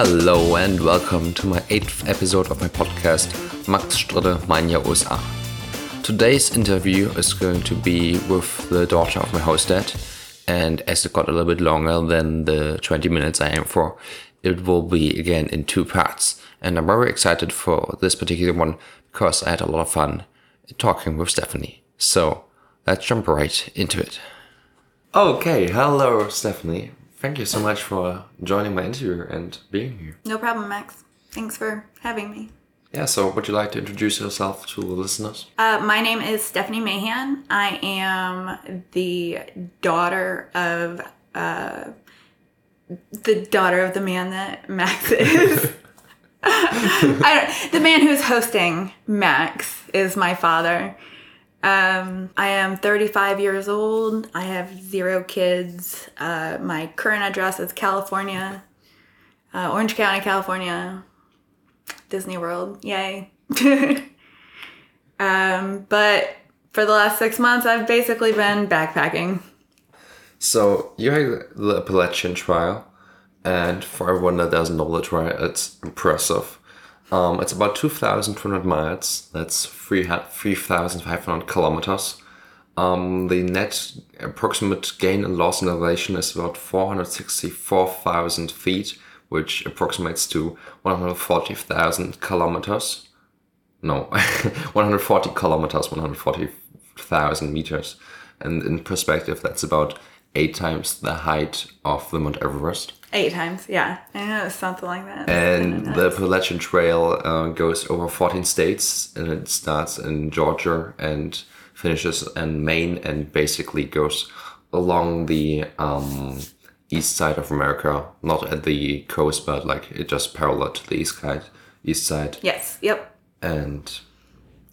Hello and welcome to my eighth episode of my podcast, Max Mein Jahr USA. Today's interview is going to be with the daughter of my host dad, and as it got a little bit longer than the 20 minutes I aim for, it will be again in two parts. And I'm very excited for this particular one because I had a lot of fun talking with Stephanie. So let's jump right into it. Okay, hello Stephanie. Thank you so much for joining my interview and being here. No problem, Max. Thanks for having me. Yeah, so would you like to introduce yourself to the listeners? Uh, my name is Stephanie Mahan. I am the daughter of uh, the daughter of the man that Max is. I don't, the man who's hosting Max is my father. Um, I am 35 years old. I have zero kids. Uh, my current address is California, uh, Orange County, California, Disney World. Yay. um, but for the last six months, I've basically been backpacking. So you had the Appalachian Trail, and for everyone that doesn't know the trail, it's impressive. Um, it's about 2,200 miles. That's 3,500 kilometers. Um, the net approximate gain and loss in elevation is about 464,000 feet, which approximates to 140,000 kilometers. No, 140 kilometers, 140,000 meters. And in perspective, that's about eight times the height of the Mount Everest. Eight times, yeah. Something like that. And the Appalachian Trail uh, goes over 14 states and it starts in Georgia and finishes in Maine and basically goes along the um, east side of America, not at the coast, but like it just parallel to the east side. East side. Yes. Yep. And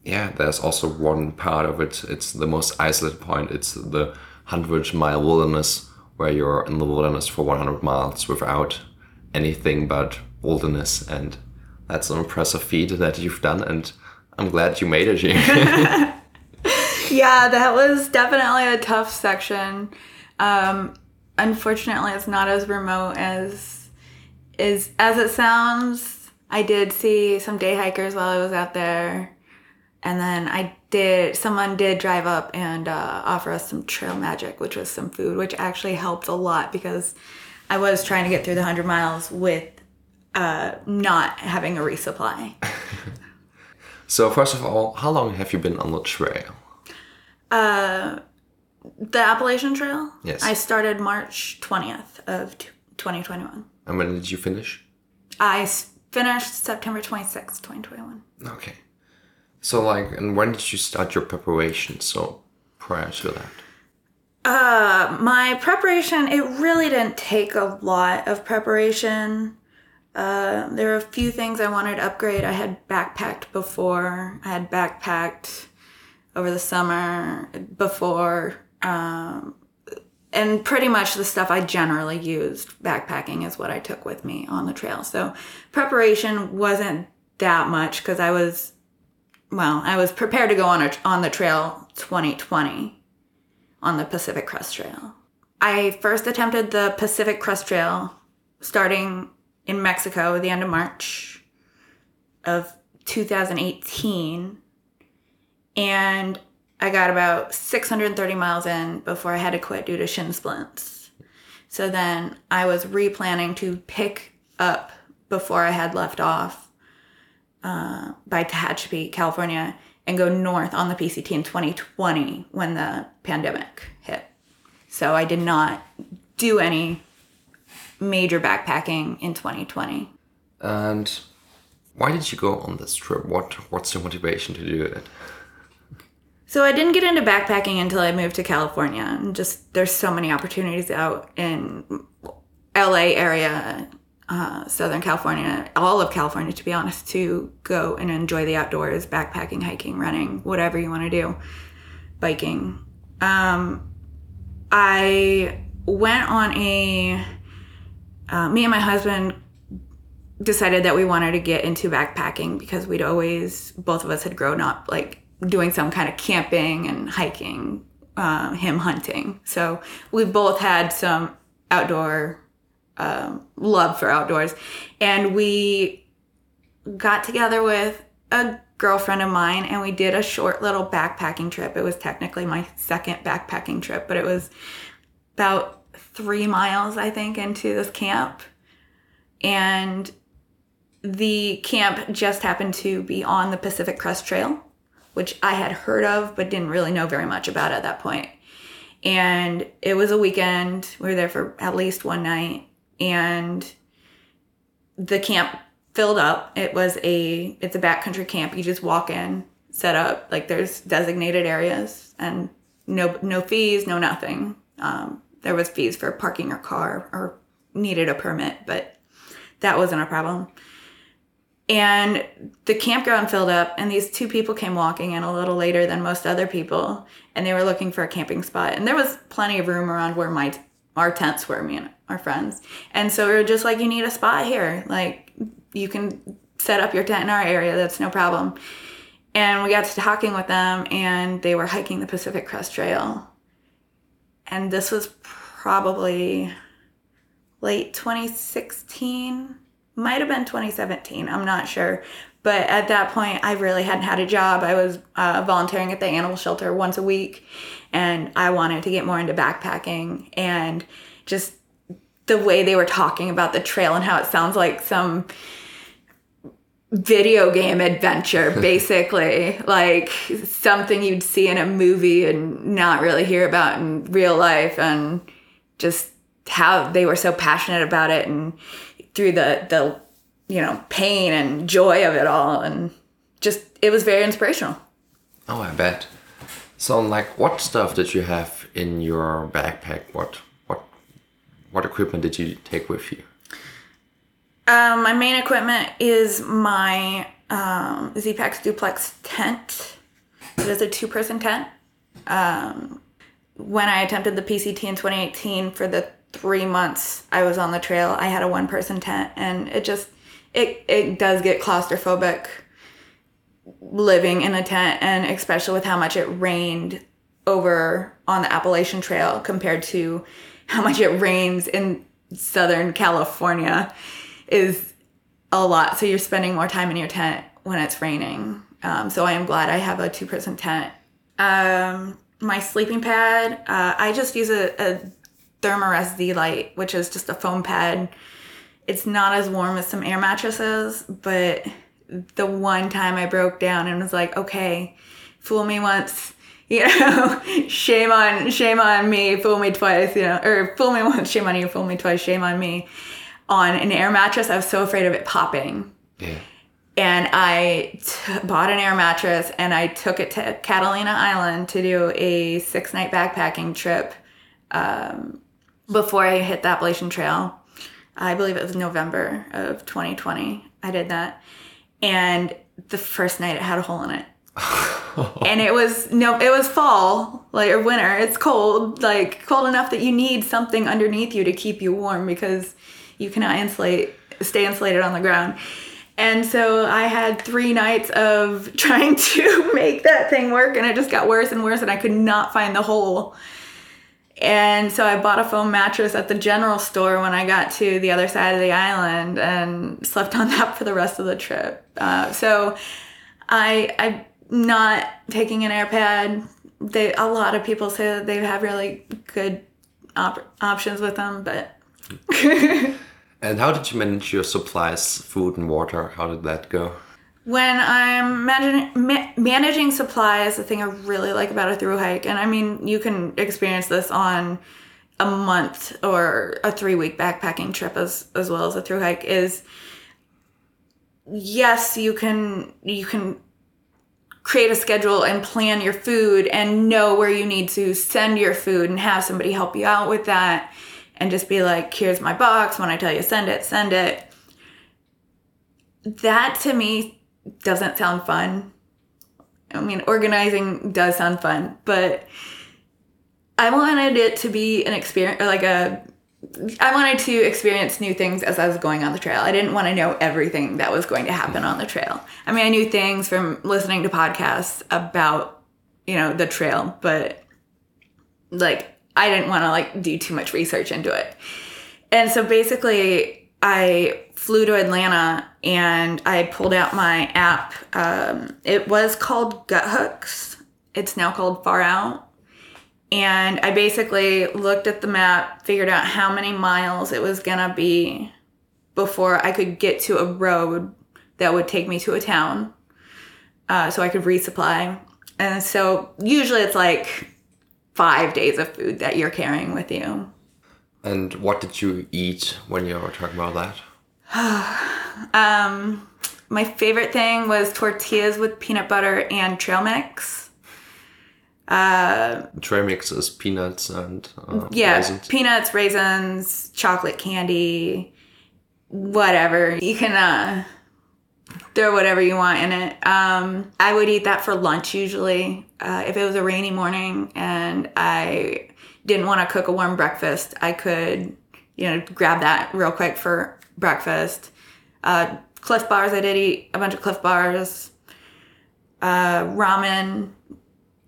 yeah, there's also one part of it. It's the most isolated point. It's the hundred mile wilderness where you're in the wilderness for 100 miles without anything but wilderness. And that's an impressive feat that you've done and i'm glad you made it here yeah that was definitely a tough section. Um, unfortunately it's not as remote as is as it sounds. I did see some day hikers while i was out there and then I did, someone did drive up and uh, offer us some trail magic, which was some food, which actually helped a lot because I was trying to get through the 100 miles with uh, not having a resupply. so, first of all, how long have you been on the trail? Uh, the Appalachian Trail? Yes. I started March 20th of 2021. And when did you finish? I finished September 26th, 2021. Okay. So, like, and when did you start your preparation? So, prior to that? Uh, my preparation, it really didn't take a lot of preparation. Uh, there were a few things I wanted to upgrade. I had backpacked before. I had backpacked over the summer before. Um, and pretty much the stuff I generally used backpacking is what I took with me on the trail. So preparation wasn't that much because I was well, I was prepared to go on a, on the trail 2020 on the Pacific Crest Trail. I first attempted the Pacific Crest Trail starting in Mexico the end of March of 2018 and I got about 630 miles in before I had to quit due to shin splints. So then I was replanning to pick up before I had left off uh, by Tehachapi, California, and go north on the PCT in 2020 when the pandemic hit. So I did not do any major backpacking in 2020. And why did you go on this trip? What What's your motivation to do it? So I didn't get into backpacking until I moved to California, and just there's so many opportunities out in LA area uh, Southern California, all of California, to be honest, to go and enjoy the outdoors, backpacking, hiking, running, whatever you want to do, biking. Um, I went on a, uh, me and my husband decided that we wanted to get into backpacking because we'd always, both of us had grown up like doing some kind of camping and hiking, uh, him hunting. So we both had some outdoor um, love for outdoors. And we got together with a girlfriend of mine and we did a short little backpacking trip. It was technically my second backpacking trip, but it was about three miles, I think, into this camp. And the camp just happened to be on the Pacific Crest Trail, which I had heard of but didn't really know very much about at that point. And it was a weekend. We were there for at least one night. And the camp filled up. It was a it's a backcountry camp. You just walk in, set up, like there's designated areas and no no fees, no nothing. Um, there was fees for parking your car or needed a permit, but that wasn't a problem. And the campground filled up, and these two people came walking in a little later than most other people, and they were looking for a camping spot. And there was plenty of room around where my our tents were, me and our friends. And so we were just like, you need a spot here. Like, you can set up your tent in our area. That's no problem. And we got to talking with them, and they were hiking the Pacific Crest Trail. And this was probably late 2016 might have been 2017 i'm not sure but at that point i really hadn't had a job i was uh, volunteering at the animal shelter once a week and i wanted to get more into backpacking and just the way they were talking about the trail and how it sounds like some video game adventure basically. Like something you'd see in a movie and not really hear about in real life and just how they were so passionate about it and through the the you know pain and joy of it all. And just it was very inspirational. Oh i bet so like what stuff did you have in your backpack? What what what equipment did you take with you? Um, my main equipment is my um, zpacks duplex tent. It is a two-person tent. Um, when i attempted the pct in 2018 for the three months I was on the trail, I had a one person tent and it just it it does get claustrophobic living in a tent and especially with how much it rained over on the Appalachian Trail compared to how much it rains in Southern California is a lot. So you're spending more time in your tent when it's raining. Um, so I am glad I have a two person tent. Um, my sleeping pad, uh, I just use a, a Thermarest Z-Lite, which is just a foam pad. It's not as warm as some air mattresses, but the one time I broke down and was like, okay, fool me once, you know, shame on shame on me, fool me twice, you know, or fool me once, shame on you, fool me twice, shame on me. On an air mattress, I was so afraid of it popping. Yeah. And I t- bought an air mattress and I took it to Catalina Island to do a six night backpacking trip. Um, before I hit the Appalachian Trail. I believe it was November of 2020. I did that. And the first night it had a hole in it. and it was no it was fall like or winter. It's cold like cold enough that you need something underneath you to keep you warm because you cannot insulate stay insulated on the ground. And so i had three nights of trying to make that thing work and it just got worse and worse and i could not find the hole and so I bought a foam mattress at the general store when I got to the other side of the island and slept on that for the rest of the trip. Uh, so I I'm not taking an AirPad. They a lot of people say that they have really good op- options with them, but. and how did you manage your supplies, food and water? How did that go? When I'm managing, ma- managing supplies, the thing I really like about a through hike, and I mean, you can experience this on a month or a three week backpacking trip as as well as a through hike is yes you can you can create a schedule and plan your food and know where you need to send your food and have somebody help you out with that and just be like here's my box. When i tell you send it send it. That to me doesn't sound fun. I mean, organizing does sound fun, but I wanted it to be an experience, like a. I wanted to experience new things as I was going on the trail. I didn't want to know everything that was going to happen on the trail. I mean, I knew things from listening to podcasts about, you know, the trail, but like I didn't want to like do too much research into it. And so basically, I flew to Atlanta and I pulled out my app. Um, it was called Guthooks. It's now called Far Out. And I basically looked at the map, figured out how many miles it was gonna be before I could get to a road that would take me to a town uh, so I could resupply. And so usually it's like five days of food that you're carrying with you. And what did you eat when you were talking about that? Um, my favorite thing was tortillas with peanut butter and trail mix. Trail mix is peanuts and uh, Yeah, raisins. peanuts, raisins, chocolate candy, whatever. You can uh, throw whatever you want in it. Um, I would eat that for lunch usually. Uh, if it was a rainy morning and I didn't want to cook a warm breakfast, I could, you know, grab that real quick for breakfast. Uh, Clif bars, I did eat a bunch of Clif bars. Uh, ramen,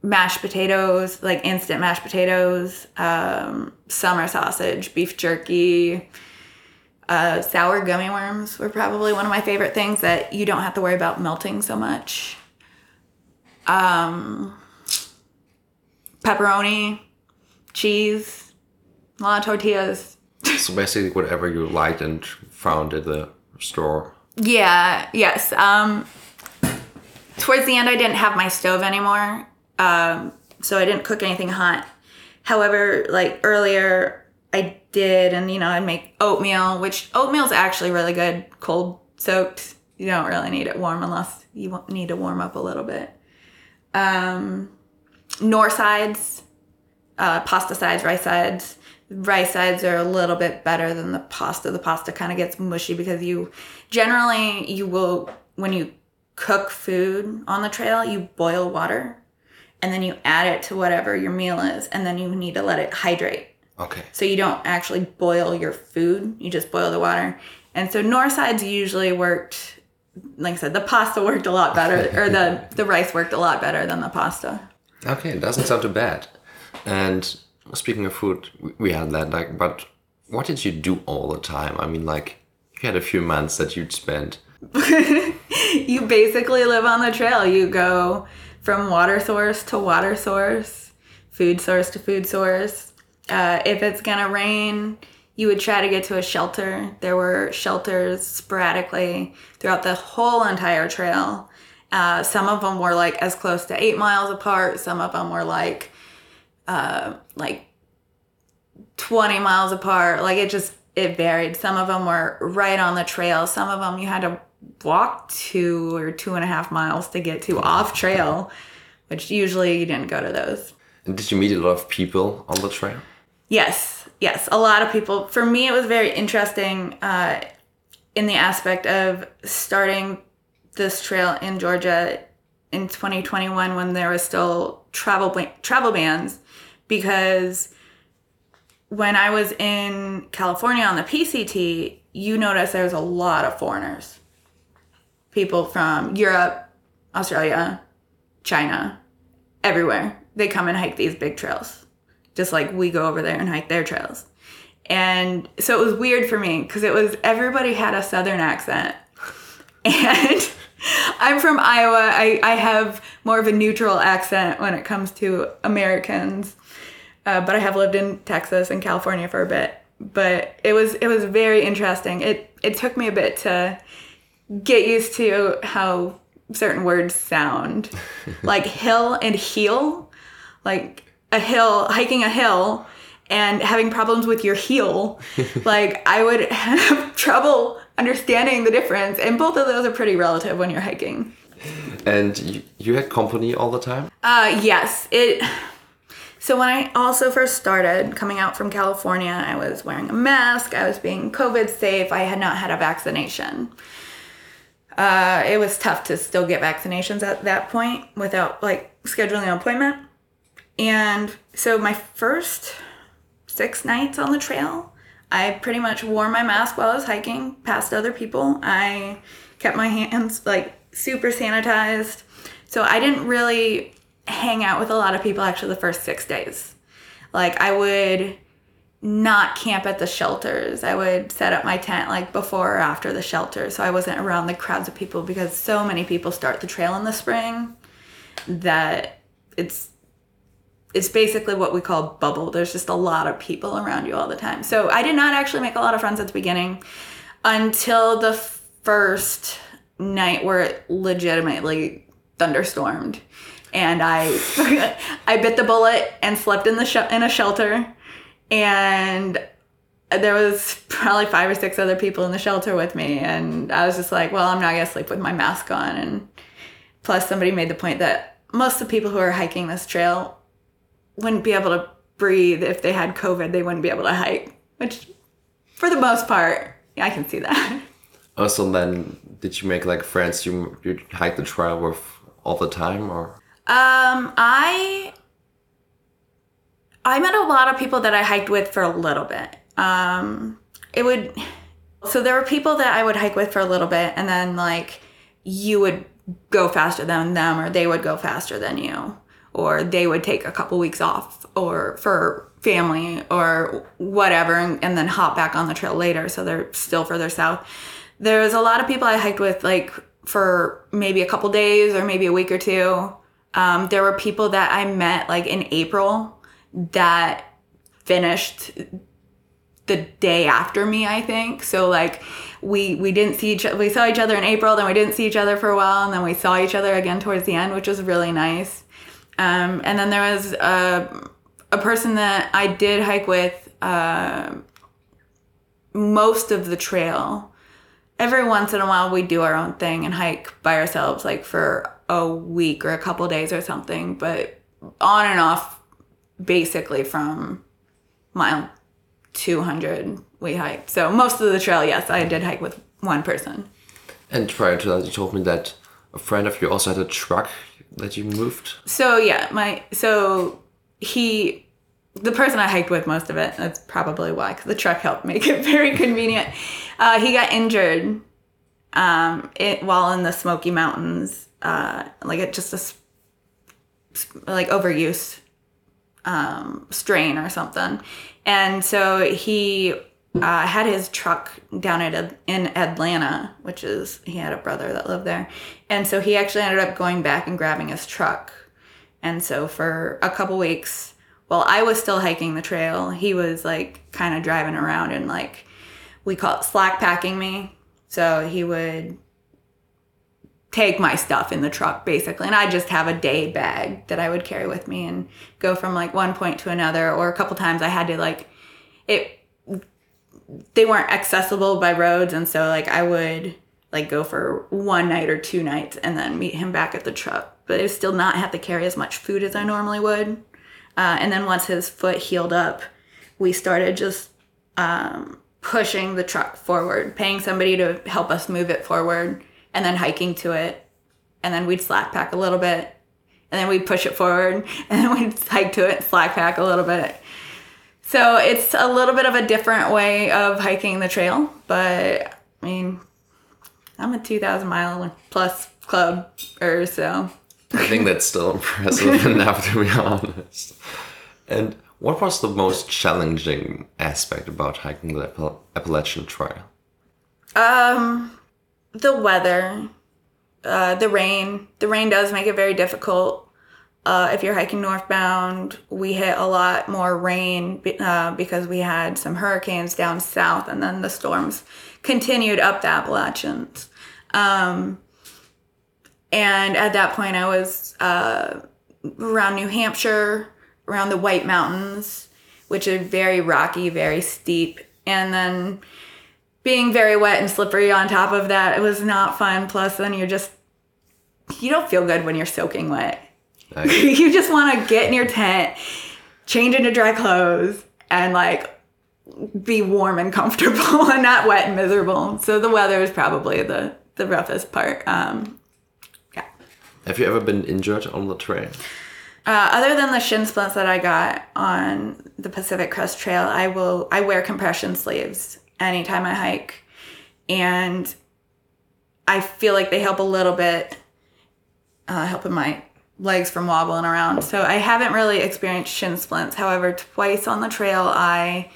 mashed potatoes, like instant mashed potatoes, um, summer sausage, beef jerky, uh, sour gummy worms were probably one of my favorite things that you don't have to worry about melting so much. Um, pepperoni, cheese, a lot of tortillas. So basically, whatever you liked and found at the store. Yeah, yes. Um, towards the end, I didn't have my stove anymore, um, so I didn't cook anything hot. However, like earlier, I did, and you know, I'd make oatmeal, which oatmeal's actually really good, cold soaked. You don't really need it warm unless you need to warm up a little bit. Um, Knorr sides, uh, pasta sides, rice sides. Rice sides are a little bit better than the pasta. The pasta kind of gets mushy because you generally you will when you cook food on the trail, you boil water and then you add it to whatever your meal is and then you need to let it hydrate. Okay. So you don't actually boil your food, you just boil the water. And so Knorr sides usually worked like I said, the pasta worked a lot better or the the rice worked a lot better than the pasta. Okay, it doesn't sound too bad. And speaking of food, we- had that. Like, but what did you do all the time? I mean, like, you had a few months that you'd spend. you basically live on the trail. You go from water source to water source, food source to food source. Uh, if it's gonna rain, you would try to get to a shelter. There were shelters sporadically throughout the whole entire trail. Uh, some of them were like as close to eight miles apart. Some of them were like, uh, like 20 miles apart. Like it just, it varied. Some of them were right on the trail. Some of them you had to walk two or two and a half miles to get to off trail, which usually you didn't go to those. And did you meet a lot of people on the trail? Yes, yes, a lot of people. For me, it was very interesting uh, in the aspect of starting this trail in Georgia in 2021 when there was still travel travel bans, because when I was in California on the PCT, you notice there's a lot of foreigners, people from Europe, Australia, China, everywhere. They come and hike these big trails just like we go over there and hike their trails. And so it was weird for me because it was everybody had a southern accent. And I'm from Iowa. I, I have more of a neutral accent when it comes to Americans. Uh, but I have lived in Texas and California for a bit. But it was it was very interesting. It it took me a bit to get used to how certain words sound. like hill and heel. Like a hill, hiking a hill and having problems with your heel, like I would have trouble understanding the difference. And both of those are pretty relative when you're hiking. And you, you had company all the time? Uh, yes, it. So when I also first started coming out from California, I was wearing a mask. I was being COVID safe. I had not had a vaccination. Uh, it was tough to still get vaccinations at that point without like scheduling an appointment. And so my first six nights on the trail, I pretty much wore my mask while I was hiking past other people. I kept my hands like super sanitized. So I didn't really hang out with a lot of people actually the first six days. Like I would not camp at the shelters. I would set up my tent like before or after the shelter so I wasn't around the crowds of people because so many people start the trail in the spring that it's it's basically what we call bubble. There's just a lot of people around you all the time. So I did not actually make a lot of friends at the beginning until the first night where it legitimately thunderstormed and I I bit the bullet and slept in the sh- in a shelter and there was probably five or six other people in the shelter with me and I was just like, well, I'm not going to sleep with my mask on and plus somebody made the point that most of the people who are hiking this trail wouldn't be able to breathe if they had covid, they wouldn't be able to hike, which for the most part, yeah, I can see that. Also, then did you make like friends you you hike the trail with all the time or? Um, I I met a lot of people that I hiked with for a little bit. Um, it would so there were people that I would hike with for a little bit, and then like you would go faster than them, or they would go faster than you, or they would take a couple weeks off, or for family or whatever, and, and then hop back on the trail later. So they're still further south there's a lot of people I hiked with like for maybe a couple days or maybe a week or two. Um, there were people that I met like in April that finished the day after me, I think. So like we we didn't see each we saw each other in April, then we didn't see each other for a while, and then we saw each other again towards the end, which was really nice. Um, and then there was a a person that I did hike with uh, most of the trail. Every once in a while we do our own thing and hike by ourselves like for a week or a couple days or something but on and off basically from mile 200 we hiked. So most of the trail yes i did hike with one person. And prior to that you told me that a friend of you also had a truck that you moved so yeah my so he the person I hiked with most of it. That's probably why, because the truck helped make it very convenient. Uh, he got injured um, it, while in the Smoky Mountains, uh, like it just a like overuse um, strain or something, and so he uh, had his truck down at in Atlanta, which is he had a brother that lived there, and so he actually ended up going back and grabbing his truck, and so for a couple weeks while I was still hiking the trail, he was like kind of driving around and like we call it slack packing me. So he would take my stuff in the truck basically. And I just have a day bag that I would carry with me and go from like one point to another. Or a couple times I had to like it they weren't accessible by roads. And so like I would like go for one night or two nights and then meet him back at the truck but I still not have to carry as much food as I normally would uh, and then once his foot healed up, we started just um, pushing the truck forward, paying somebody to help us move it forward, and then hiking to it. And then we'd slack pack a little bit, and then we'd push it forward, and then we'd hike to it, slack pack a little bit. So it's a little bit of a different way of hiking the trail, but I mean, I'm a 2,000 mile plus club, or so I think that's still impressive enough, to be honest. And what was the most challenging aspect about hiking the Appalachian Trail? Um, the weather, uh, the rain. The rain does make it very difficult. Uh, if you're hiking northbound, we hit a lot more rain uh, because we had some hurricanes down south, and then the storms continued up the Appalachians. Um, and at that point, I was uh, around New Hampshire, around the White Mountains, which are very rocky, very steep. And then being very wet and slippery on top of that, it was not fun. Plus, then you're just, you don't feel good when you're soaking wet. you just want to get in your tent, change into dry clothes, and like be warm and comfortable and not wet and miserable. So the weather is probably the the roughest part. Um, yeah. have you ever been injured on the trail? Uh, other than the shin splints that I got on the Pacific Crest Trail, I will I wear compression sleeves anytime I hike, and I feel like they help a little bit, uh, helping my legs from wobbling around. So I haven't really experienced shin splints. However, twice on the trail, I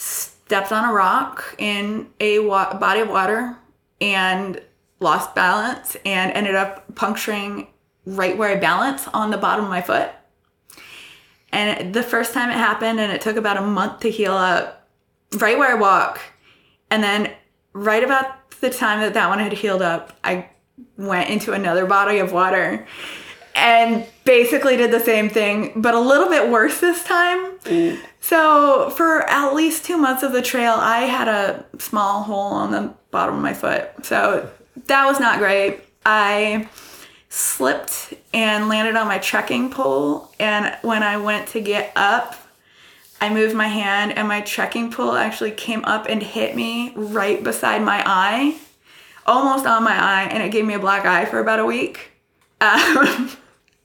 stepped on a rock in a wa- body of water and lost balance and ended up puncturing right where I balance on the bottom of my foot. And the first time it happened, and it took about a month to heal up, right where I walk. And then, right about the time that that one had healed up, I went into another body of water and basically did the same thing, but a little bit worse this time. Mm. So, for at least two months of the trail, I had a small hole on the bottom of my foot. So, that was not great. I slipped and landed on my trekking pole. And when I went to get up, I moved my hand, and my trekking pole actually came up and hit me right beside my eye, almost on my eye, and it gave me a black eye for about a week. Um,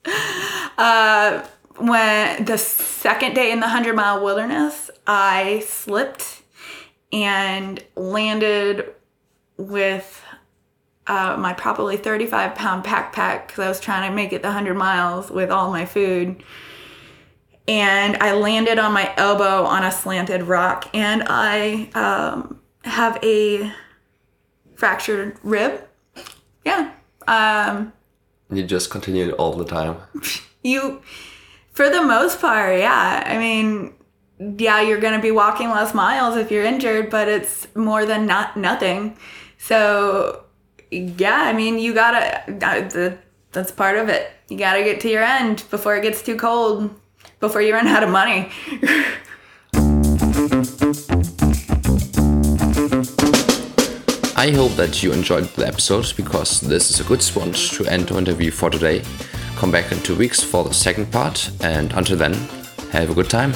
uh, when the second day in the 100 mile wilderness, I slipped and landed with uh, my probably 35 pound backpack because I was trying to make it the 100 miles with all my food. And I landed on my elbow on a slanted rock, and I um, have a fractured rib. Yeah. Um, You just continued all the time. you, for the most part, yeah. I mean, yeah, you're going to be walking less miles if you're injured, but it's more than not nothing. So, yeah, I mean, you gotta, uh, that's part of it. You gotta get to your end before it gets too cold, before you run out of money. I hope that you enjoyed the episode because this is a good spot to end the interview for today. Come back in two weeks for the second part, and until then, have a good time.